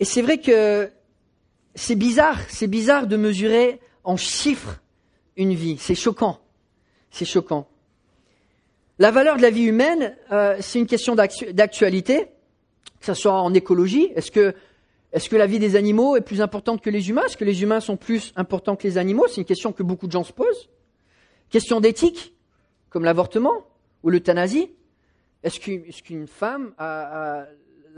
Et c'est vrai que c'est bizarre, c'est bizarre de mesurer en chiffres une vie. C'est choquant. C'est choquant. La valeur de la vie humaine, euh, c'est une question d'actualité, que ce soit en écologie. Est-ce que, est-ce que la vie des animaux est plus importante que les humains? Est-ce que les humains sont plus importants que les animaux? C'est une question que beaucoup de gens se posent. Question d'éthique, comme l'avortement ou l'euthanasie. Est-ce qu'une femme a,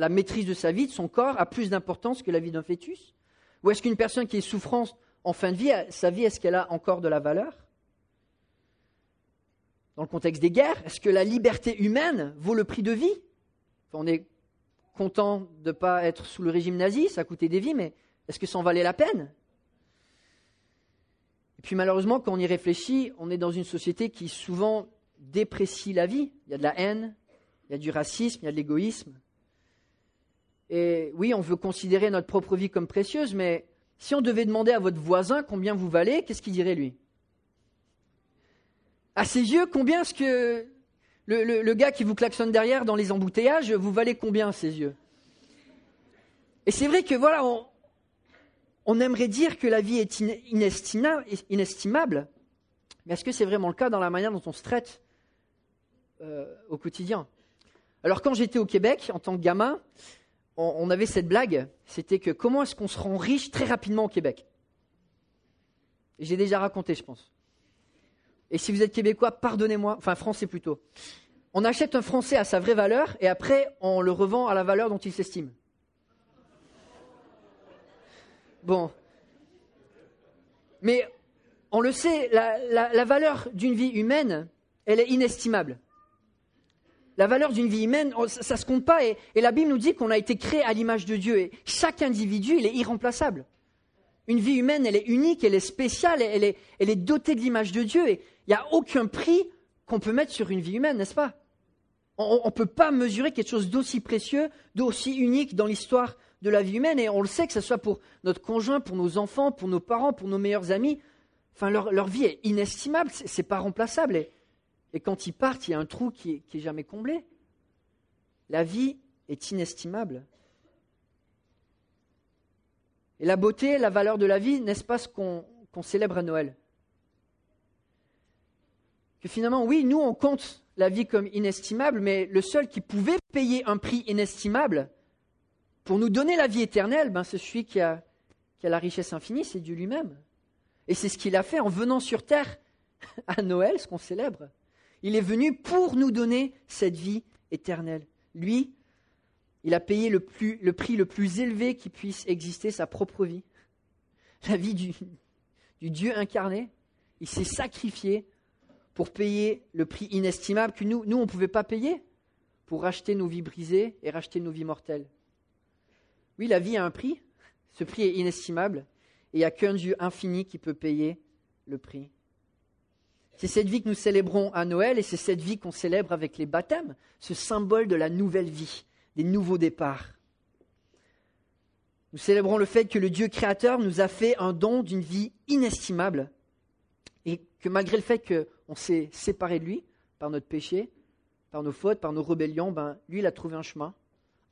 la maîtrise de sa vie, de son corps, a plus d'importance que la vie d'un fœtus? Ou est-ce qu'une personne qui est souffrance en fin de vie, sa vie, est-ce qu'elle a encore de la valeur? Dans le contexte des guerres, est-ce que la liberté humaine vaut le prix de vie? On est content de ne pas être sous le régime nazi, ça a coûté des vies, mais est-ce que ça en valait la peine? Et puis malheureusement, quand on y réfléchit, on est dans une société qui souvent déprécie la vie. Il y a de la haine, il y a du racisme, il y a de l'égoïsme. Et oui, on veut considérer notre propre vie comme précieuse, mais si on devait demander à votre voisin combien vous valez, qu'est-ce qu'il dirait lui? À ses yeux, combien est-ce que le, gars qui vous klaxonne derrière dans les embouteillages, vous valez combien à ses yeux? Et c'est vrai que voilà, on, aimerait dire que la vie est inestimable, mais est-ce que c'est vraiment le cas dans la manière dont on se traite euh, au quotidien? Alors quand j'étais au Québec, en tant que gamin, on, avait cette blague, c'était que comment est-ce qu'on se rend riche très rapidement au Québec? J'ai déjà raconté, je pense. Et si vous êtes québécois, pardonnez-moi, enfin français plutôt. On achète un français à sa vraie valeur et après on le revend à la valeur dont il s'estime. Bon. Mais on le sait, la valeur d'une vie humaine, elle est inestimable. La valeur d'une vie humaine, oh, ça ne se compte pas. Et, la Bible nous dit qu'on a été créé à l'image de Dieu. Et chaque individu, il est irremplaçable. Une vie humaine, elle est unique, elle est spéciale, elle est, elle est dotée de l'image de Dieu. Et il n'y a aucun prix qu'on peut mettre sur une vie humaine, n'est-ce pas? On ne peut pas mesurer quelque chose d'aussi précieux, d'aussi unique dans l'histoire de la vie humaine. Et on le sait, que ce soit pour notre conjoint, pour nos enfants, pour nos parents, pour nos meilleurs amis. Enfin, leur, leur vie est inestimable, ce n'est pas remplaçable. Et quand ils partent, il y a un trou qui est, jamais comblé. La vie est inestimable. Et la beauté, la valeur de la vie, n'est-ce pas ce qu'on célèbre à Noël? Que finalement, oui, nous, on compte la vie comme inestimable, mais le seul qui pouvait payer un prix inestimable pour nous donner la vie éternelle, ben, c'est celui qui a la richesse infinie, c'est Dieu lui-même. Et c'est ce qu'il a fait en venant sur terre à Noël, ce qu'on célèbre. Il est venu pour nous donner cette vie éternelle. Lui, il a payé le, prix le plus élevé qui puisse exister, sa propre vie. La vie du, Dieu incarné. Il s'est sacrifié pour payer le prix inestimable que nous, nous on ne pouvait pas payer, pour racheter nos vies brisées et racheter nos vies mortelles. Oui, la vie a un prix. Ce prix est inestimable. Et il n'y a qu'un Dieu infini qui peut payer le prix. C'est cette vie que nous célébrons à Noël et c'est cette vie qu'on célèbre avec les baptêmes, ce symbole de la nouvelle vie, des nouveaux départs. Nous célébrons le fait que le Dieu créateur nous a fait un don d'une vie inestimable et que malgré le fait qu'on s'est séparé de lui par notre péché, par nos fautes, par nos rébellions, ben, lui, il a trouvé un chemin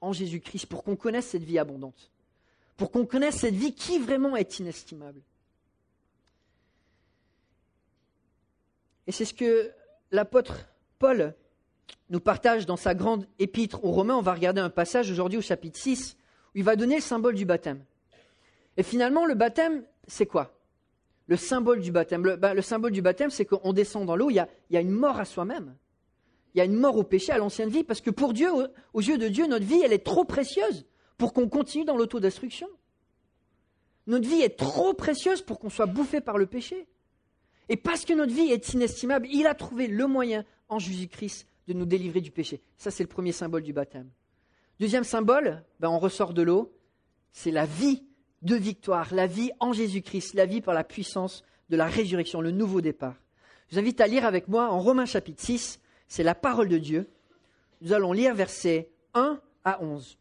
en Jésus-Christ pour qu'on connaisse cette vie abondante, pour qu'on connaisse cette vie qui vraiment est inestimable. Et c'est ce que l'apôtre Paul nous partage dans sa grande épître aux Romains. On va regarder un passage aujourd'hui au chapitre 6 où il va donner le symbole du baptême. Et finalement, le baptême, c'est quoi? Le symbole du baptême. Le, bah, symbole du baptême, c'est qu'on descend dans l'eau, il, y a, une mort à soi-même. Il y a une mort au péché, à l'ancienne vie, parce que pour Dieu, aux yeux de Dieu, notre vie, elle est trop précieuse pour qu'on continue dans l'autodestruction. Notre vie est trop précieuse pour qu'on soit bouffé par le péché. Et parce que notre vie est inestimable, il a trouvé le moyen en Jésus-Christ de nous délivrer du péché. Ça, c'est le premier symbole du baptême. Deuxième symbole, ben, on ressort de l'eau, c'est la vie de victoire, la vie en Jésus-Christ, la vie par la puissance de la résurrection, le nouveau départ. Je vous invite à lire avec moi en Romains chapitre 6, c'est la parole de Dieu. Nous allons lire versets 1 à 11.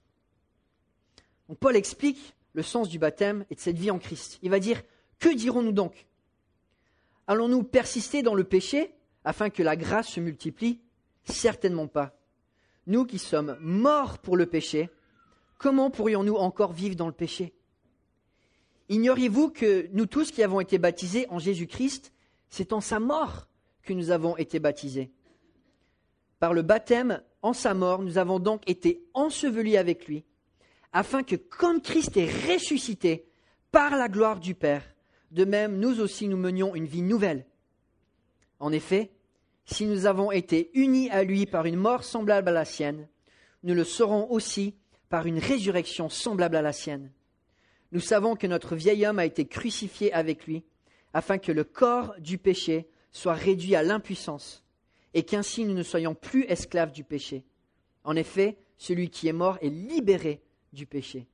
Paul explique le sens du baptême et de cette vie en Christ. Il va dire, que dirons-nous donc Allons-nous persister dans le péché afin que la grâce se multiplie? Certainement pas. Nous qui sommes morts pour le péché, comment pourrions-nous encore vivre dans le péché? Ignoriez-vous que nous tous qui avons été baptisés en Jésus-Christ, c'est en sa mort que nous avons été baptisés. Par le baptême en sa mort, nous avons donc été ensevelis avec lui, afin que comme Christ est ressuscité par la gloire du Père, de même nous aussi nous menions une vie nouvelle. En effet, si nous avons été unis à lui par une mort semblable à la sienne, nous le serons aussi par une résurrection semblable à la sienne. Nous savons que notre vieil homme a été crucifié avec lui, afin que le corps du péché soit réduit à l'impuissance, et qu'ainsi nous ne soyons plus esclaves du péché. En effet, celui qui est mort est libéré du péché.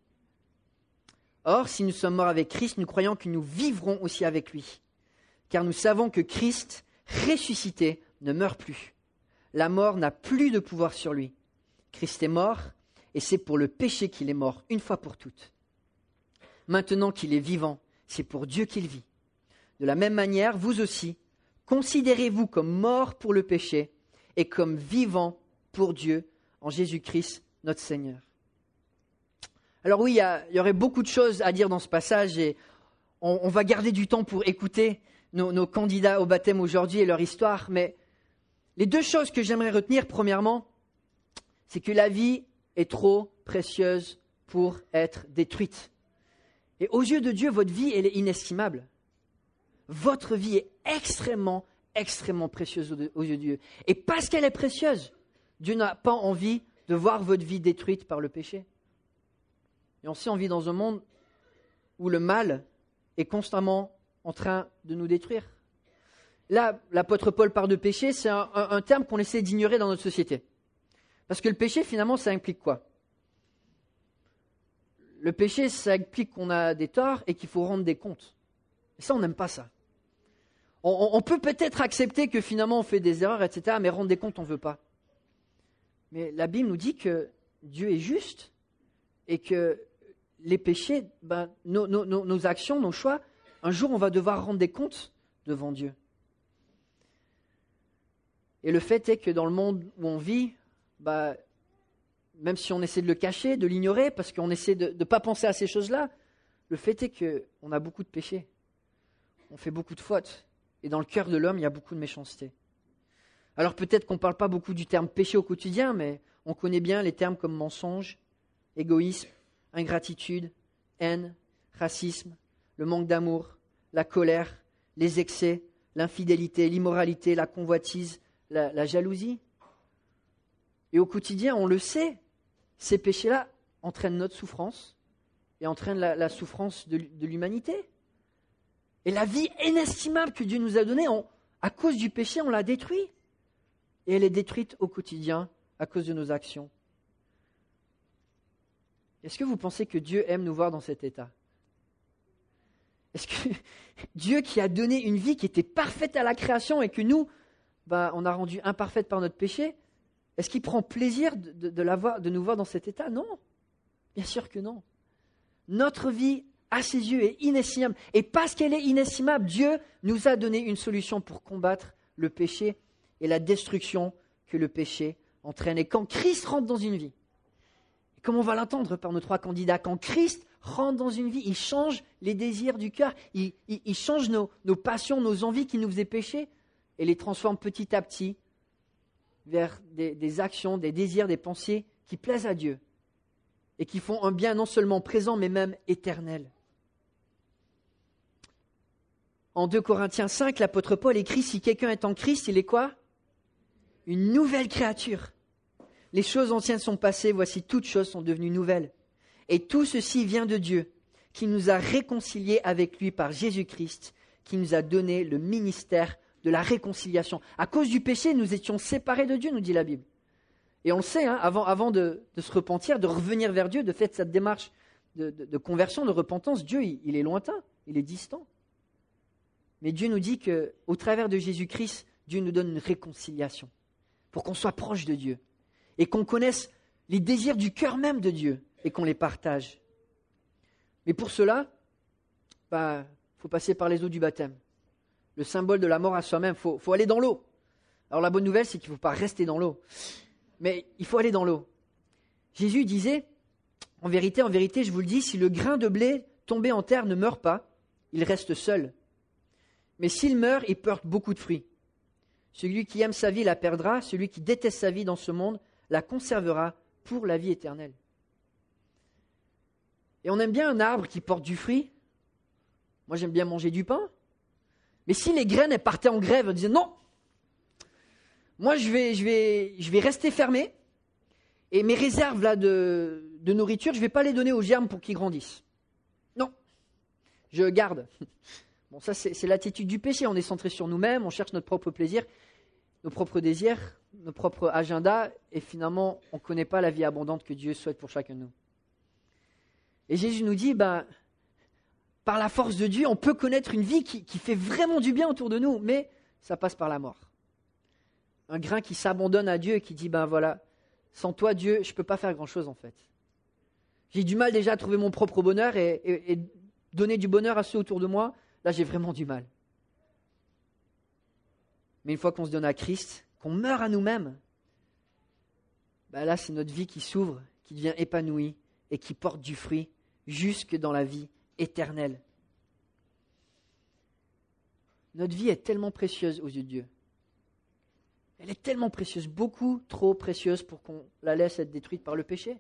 Or, si nous sommes morts avec Christ, nous croyons que nous vivrons aussi avec lui, car nous savons que Christ, ressuscité, ne meurt plus. La mort n'a plus de pouvoir sur lui. Christ est mort, et c'est pour le péché qu'il est mort, une fois pour toutes. Maintenant qu'il est vivant, c'est pour Dieu qu'il vit. De la même manière, vous aussi, considérez-vous comme mort pour le péché et comme vivant pour Dieu en Jésus-Christ notre Seigneur. Alors oui, il y, aurait beaucoup de choses à dire dans ce passage et on, va garder du temps pour écouter nos, candidats au baptême aujourd'hui et leur histoire, mais les deux choses que j'aimerais retenir, premièrement, c'est que la vie est trop précieuse pour être détruite. Et aux yeux de Dieu, votre vie, est inestimable. Votre vie est extrêmement, extrêmement précieuse aux yeux de Dieu. Et parce qu'elle est précieuse, Dieu n'a pas envie de voir votre vie détruite par le péché. Et on sait, on vit dans un monde où le mal est constamment en train de nous détruire. Là, l'apôtre Paul parle de péché, c'est un, terme qu'on essaie d'ignorer dans notre société. Parce que le péché, finalement, ça implique quoi? Le péché, ça implique qu'on a des torts et qu'il faut rendre des comptes. Et ça, on n'aime pas ça. On, peut peut-être accepter que finalement on fait des erreurs, etc., mais rendre des comptes, on ne veut pas. Mais la Bible nous dit que Dieu est juste et que les péchés, ben, nos, actions, nos choix, un jour on va devoir rendre des comptes devant Dieu. Et le fait est que dans le monde où on vit, bah, même si on essaie de le cacher, de l'ignorer, parce qu'on essaie de ne pas penser à ces choses-là, le fait est qu'on a beaucoup de péchés. On fait beaucoup de fautes. Et dans le cœur de l'homme, il y a beaucoup de méchanceté. Alors peut-être qu'on ne parle pas beaucoup du terme péché au quotidien, mais on connaît bien les termes comme mensonge, égoïsme, ingratitude, haine, racisme, le manque d'amour, la colère, les excès, l'infidélité, l'immoralité, la convoitise, la jalousie. Et au quotidien, on le sait, ces péchés-là entraînent notre souffrance et entraînent la, souffrance de, l'humanité. Et la vie inestimable que Dieu nous a donnée, à cause du péché, on l'a détruite. Et elle est détruite au quotidien à cause de nos actions. Est-ce que vous pensez que Dieu aime nous voir dans cet état? Est-ce que Dieu qui a donné une vie qui était parfaite à la création et que nous, bah, on a rendu imparfaite par notre péché, est-ce qu'il prend plaisir de, de, nous voir dans cet état? Non. Bien sûr que non. Notre vie, à ses yeux, est inestimable. Et parce qu'elle est inestimable, Dieu nous a donné une solution pour combattre le péché et la destruction que le péché entraîne. Et quand Christ rentre dans une vie, comme on va l'entendre par nos trois candidats, quand Christ rentre dans une vie, il change les désirs du cœur, il, change nos, passions, nos envies qui nous faisaient pécher, et les transforme petit à petit vers des, actions, des désirs, des pensées qui plaisent à Dieu et qui font un bien non seulement présent, mais même éternel. En 2 Corinthiens 5, l'apôtre Paul écrit, si quelqu'un est en Christ, il est quoi? Une nouvelle créature. Les choses anciennes sont passées, voici toutes choses sont devenues nouvelles. Et tout ceci vient de Dieu, qui nous a réconciliés avec lui par Jésus-Christ, qui nous a donné le ministère de la réconciliation. À cause du péché, nous étions séparés de Dieu, nous dit la Bible. Et on le sait, hein, avant, de, se repentir, de revenir vers Dieu, de faire cette démarche de, conversion, de repentance, Dieu, il, est lointain, il est distant. Mais Dieu nous dit qu'au travers de Jésus-Christ, Dieu nous donne une réconciliation pour qu'on soit proche de Dieu et qu'on connaisse les désirs du cœur même de Dieu et qu'on les partage. Mais pour cela, il bah, faut passer par les eaux du baptême le symbole de la mort à soi-même. Il faut, aller dans l'eau. Alors la bonne nouvelle, c'est qu'il ne faut pas rester dans l'eau. Mais il faut aller dans l'eau. Jésus disait, En vérité, en vérité, je vous le dis, si le grain de blé tombé en terre ne meurt pas, il reste seul. Mais s'il meurt, il porte beaucoup de fruits. Celui qui aime sa vie la perdra, celui qui déteste sa vie dans ce monde la conservera pour la vie éternelle. Et on aime bien un arbre qui porte du fruit. Moi, j'aime bien manger du pain. Mais si les graines partaient en grève, elles disaient non, moi je vais, rester fermé et mes réserves de nourriture, je ne vais pas les donner aux germes pour qu'ils grandissent. Non, je garde. Bon, ça c'est l'attitude du péché. On est centré sur nous-mêmes, on cherche notre propre plaisir, nos propres désirs, nos propres agendas, et finalement on ne connaît pas la vie abondante que Dieu souhaite pour chacun de nous. Et Jésus nous dit, ben, par la force de Dieu, on peut connaître une vie qui, fait vraiment du bien autour de nous, mais ça passe par la mort. Un grain qui s'abandonne à Dieu et qui dit, ben voilà, sans toi Dieu, je ne peux pas faire grand-chose en fait. J'ai du mal déjà à trouver mon propre bonheur et, donner du bonheur à ceux autour de moi, là j'ai vraiment du mal. Mais une fois qu'on se donne à Christ, qu'on meurt à nous-mêmes, ben là c'est notre vie qui s'ouvre, qui devient épanouie et qui porte du fruit jusque dans la vie éternelle. Notre vie est tellement précieuse aux yeux de Dieu. Elle est tellement précieuse, beaucoup trop précieuse pour qu'on la laisse être détruite par le péché.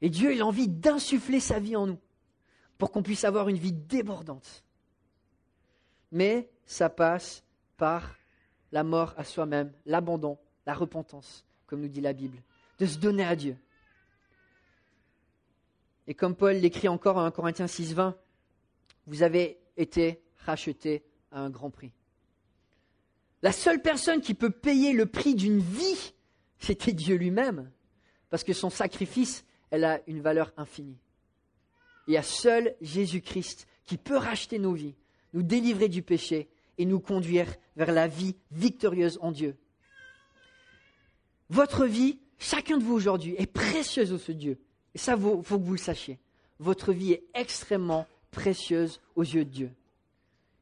Et Dieu, a envie d'insuffler sa vie en nous, pour qu'on puisse avoir une vie débordante. Mais ça passe par la mort à soi-même, l'abandon, la repentance, comme nous dit la Bible, de se donner à Dieu. Et comme Paul l'écrit encore en 1 Corinthiens 6, 20, vous avez été rachetés à un grand prix. La seule personne qui peut payer le prix d'une vie, c'était Dieu lui-même, parce que son sacrifice, elle a une valeur infinie. Il y a seul Jésus-Christ qui peut racheter nos vies, nous délivrer du péché et nous conduire vers la vie victorieuse en Dieu. Votre vie, chacun de vous aujourd'hui, est précieuse aux yeux de Dieu. Et ça, il faut, que vous le sachiez. Votre vie est extrêmement précieuse aux yeux de Dieu.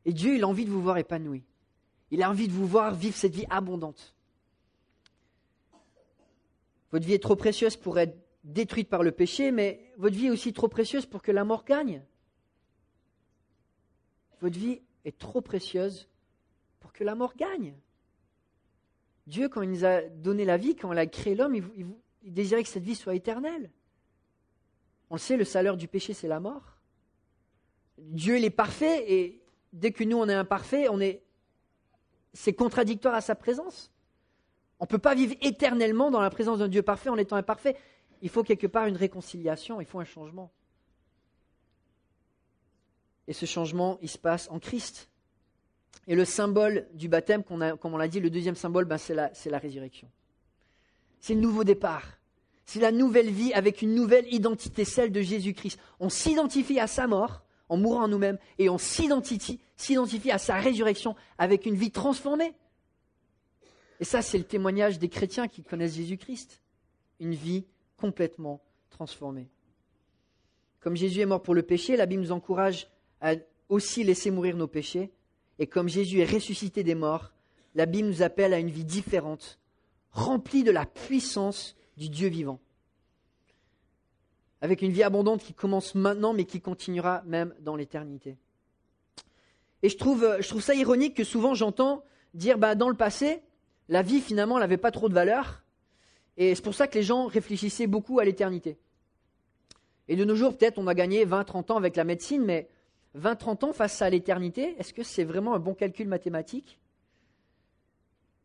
Et Dieu, il a envie de vous voir épanoui. Il a envie de vous voir vivre cette vie abondante. Votre vie est trop précieuse pour être détruite par le péché, mais votre vie est aussi trop précieuse pour que la mort gagne. Votre vie est trop précieuse pour que la mort gagne. Dieu, quand il nous a donné la vie, quand il a créé l'homme, il, désirait que cette vie soit éternelle. On le sait, le salaire du péché, c'est la mort. Dieu, il est parfait, et dès que nous, on est imparfait, on est... c'est contradictoire à sa présence. On ne peut pas vivre éternellement dans la présence d'un Dieu parfait en étant imparfait. Il faut quelque part une réconciliation, il faut un changement. Et ce changement, il se passe en Christ. Et le symbole du baptême, comme on l'a dit, le deuxième symbole, ben c'est la, la résurrection. C'est le nouveau départ. C'est la nouvelle vie avec une nouvelle identité, celle de Jésus-Christ. On s'identifie à sa mort en mourant nous-mêmes et on s'identifie, à sa résurrection avec une vie transformée. Et ça, c'est le témoignage des chrétiens qui connaissent Jésus-Christ. Une vie complètement transformée. Comme Jésus est mort pour le péché, la Bible nous encourage à aussi laisser mourir nos péchés. Et comme Jésus est ressuscité des morts, la Bible nous appelle à une vie différente, remplie de la puissance du Dieu vivant. Avec une vie abondante qui commence maintenant, mais qui continuera même dans l'éternité. Et je trouve, je trouve ça ironique que souvent j'entends dire, bah, dans le passé, la vie finalement n'avait pas trop de valeur, et c'est pour ça que les gens réfléchissaient beaucoup à l'éternité. Et de nos jours, peut-être on a gagné 20-30 ans avec la médecine, mais 20-30 ans face à l'éternité, est-ce que c'est vraiment un bon calcul mathématique?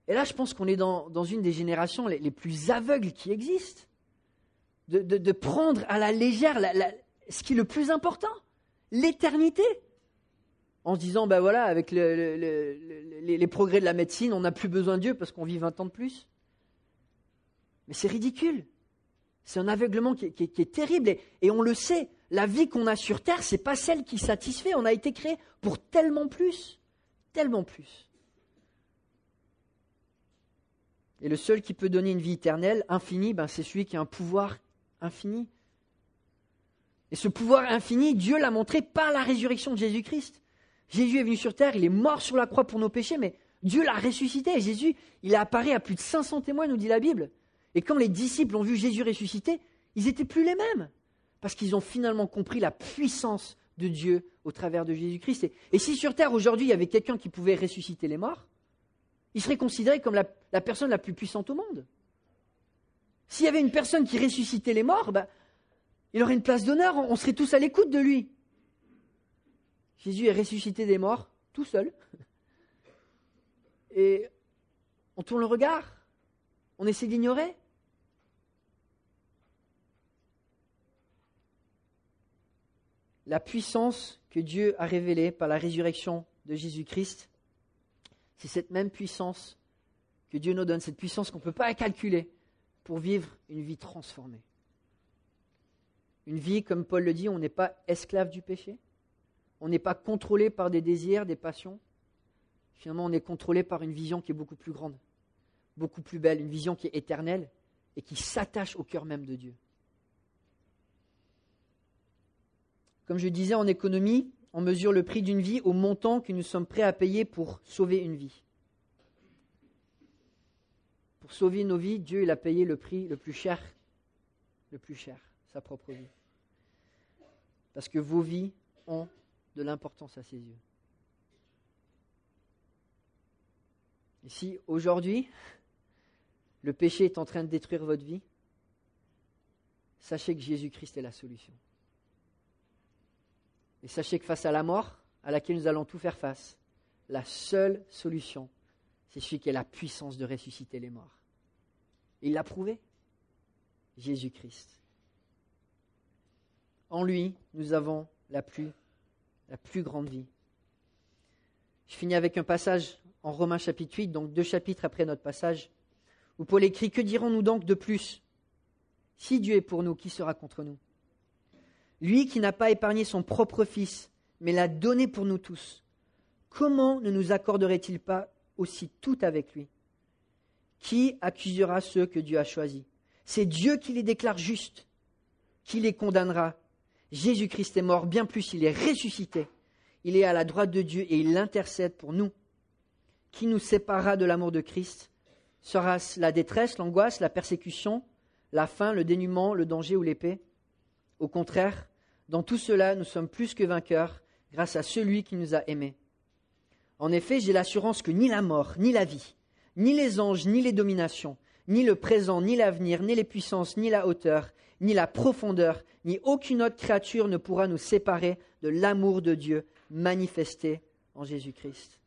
Et là, je pense qu'on est dans, une des générations les, plus aveugles qui existent. De, prendre à la légère ce qui est le plus important, l'éternité. En se disant, ben voilà, avec les, progrès de la médecine, on n'a plus besoin de Dieu parce qu'on vit 20 ans de plus. Mais c'est ridicule. C'est un aveuglement qui, est terrible. Et, et, on le sait, la vie qu'on a sur Terre, ce n'est pas celle qui satisfait. On a été créé pour tellement plus. Tellement plus. Et le seul qui peut donner une vie éternelle, infinie, ben c'est celui qui a un pouvoir infini. Et ce pouvoir infini, Dieu l'a montré par la résurrection de Jésus-Christ. Jésus est venu sur terre, il est mort sur la croix pour nos péchés, mais Dieu l'a ressuscité. Jésus, il a apparu à plus de 500 témoins, nous dit la Bible. Et quand les disciples ont vu Jésus ressuscité, Ils n'étaient plus les mêmes, parce qu'ils ont finalement compris la puissance de Dieu au travers de Jésus-Christ. Et, si sur Terre aujourd'hui il y avait quelqu'un qui pouvait ressusciter les morts, il serait considéré comme la, personne la plus puissante au monde. S'il y avait une personne qui ressuscitait les morts, bah, il aurait une place d'honneur, on serait tous à l'écoute de lui. Jésus est ressuscité des morts, tout seul. Et on tourne le regard, on essaie d'ignorer. La puissance que Dieu a révélée par la résurrection de Jésus-Christ, c'est cette même puissance que Dieu nous donne, cette puissance qu'on ne peut pas calculer pour vivre une vie transformée. Une vie, comme Paul le dit, on n'est pas esclave du péché, on n'est pas contrôlé par des désirs, des passions. Finalement, on est contrôlé par une vision qui est beaucoup plus grande, beaucoup plus belle, une vision qui est éternelle et qui s'attache au cœur même de Dieu. Comme je disais, en économie, on mesure le prix d'une vie au montant que nous sommes prêts à payer pour sauver une vie. Pour sauver nos vies, Dieu a payé le prix le plus cher, le plus cher, sa propre vie. Parce que vos vies ont de l'importance à ses yeux. Et si aujourd'hui, le péché est en train de détruire votre vie, sachez que Jésus-Christ est la solution. Et sachez que face à la mort, à laquelle nous allons tout faire face, la seule solution, c'est celui qui a la puissance de ressusciter les morts. Il l'a prouvé. Jésus-Christ. En lui, nous avons la plus la plus grande vie. Je finis avec un passage en Romains chapitre 8, donc deux chapitres après notre passage, où Paul écrit Que dirons-nous donc de plus? Si Dieu est pour nous, qui sera contre nous? Lui qui n'a pas épargné son propre Fils, mais l'a donné pour nous tous, comment ne nous accorderait-il pas aussi tout avec lui? Qui accusera ceux que Dieu a choisis? C'est Dieu qui les déclare justes, qui les condamnera. Jésus-Christ est mort, bien plus, il est ressuscité. Il est à la droite de Dieu et il intercède pour nous. Qui nous séparera de l'amour de Christ? Sera-ce la détresse, l'angoisse, la persécution, la faim, le dénuement, le danger ou l'épée? Au contraire, dans tout cela, nous sommes plus que vainqueurs grâce à celui qui nous a aimés. En effet, j'ai l'assurance que ni la mort, ni la vie, ni les anges, ni les dominations, ni le présent, ni l'avenir, ni les puissances, ni la hauteur, ni la profondeur, ni aucune autre créature ne pourra nous séparer de l'amour de Dieu manifesté en Jésus-Christ.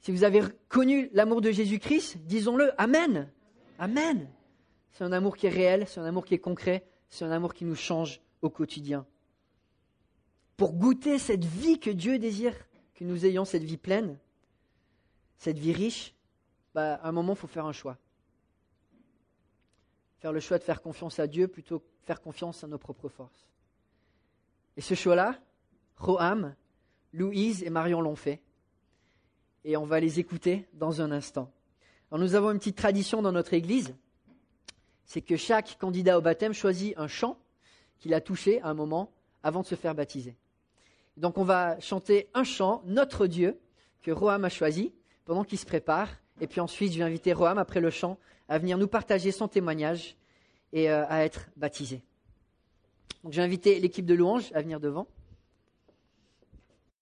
Si vous avez connu l'amour de Jésus-Christ, disons-le, Amen. Amen. C'est un amour qui est réel, c'est un amour qui est concret, c'est un amour qui nous change au quotidien. Pour goûter cette vie que Dieu désire que nous ayons, cette vie pleine, cette vie riche, bah, à un moment, il faut faire un choix faire le choix de faire confiance à Dieu plutôt que faire confiance à nos propres forces. Et ce choix-là, Roham, Louise et Marion l'ont fait. Et on va les écouter dans un instant. Alors nous avons une petite tradition dans notre Église, c'est que chaque candidat au baptême choisit un chant qu'il a touché à un moment avant de se faire baptiser. Donc on va chanter un chant, Notre Dieu, que Roham a choisi pendant qu'il se prépare. Et puis ensuite, je vais inviter Roham, après le chant, à venir nous partager son témoignage et euh, à être baptisé. Donc j'ai invité l'équipe de louanges à venir devant.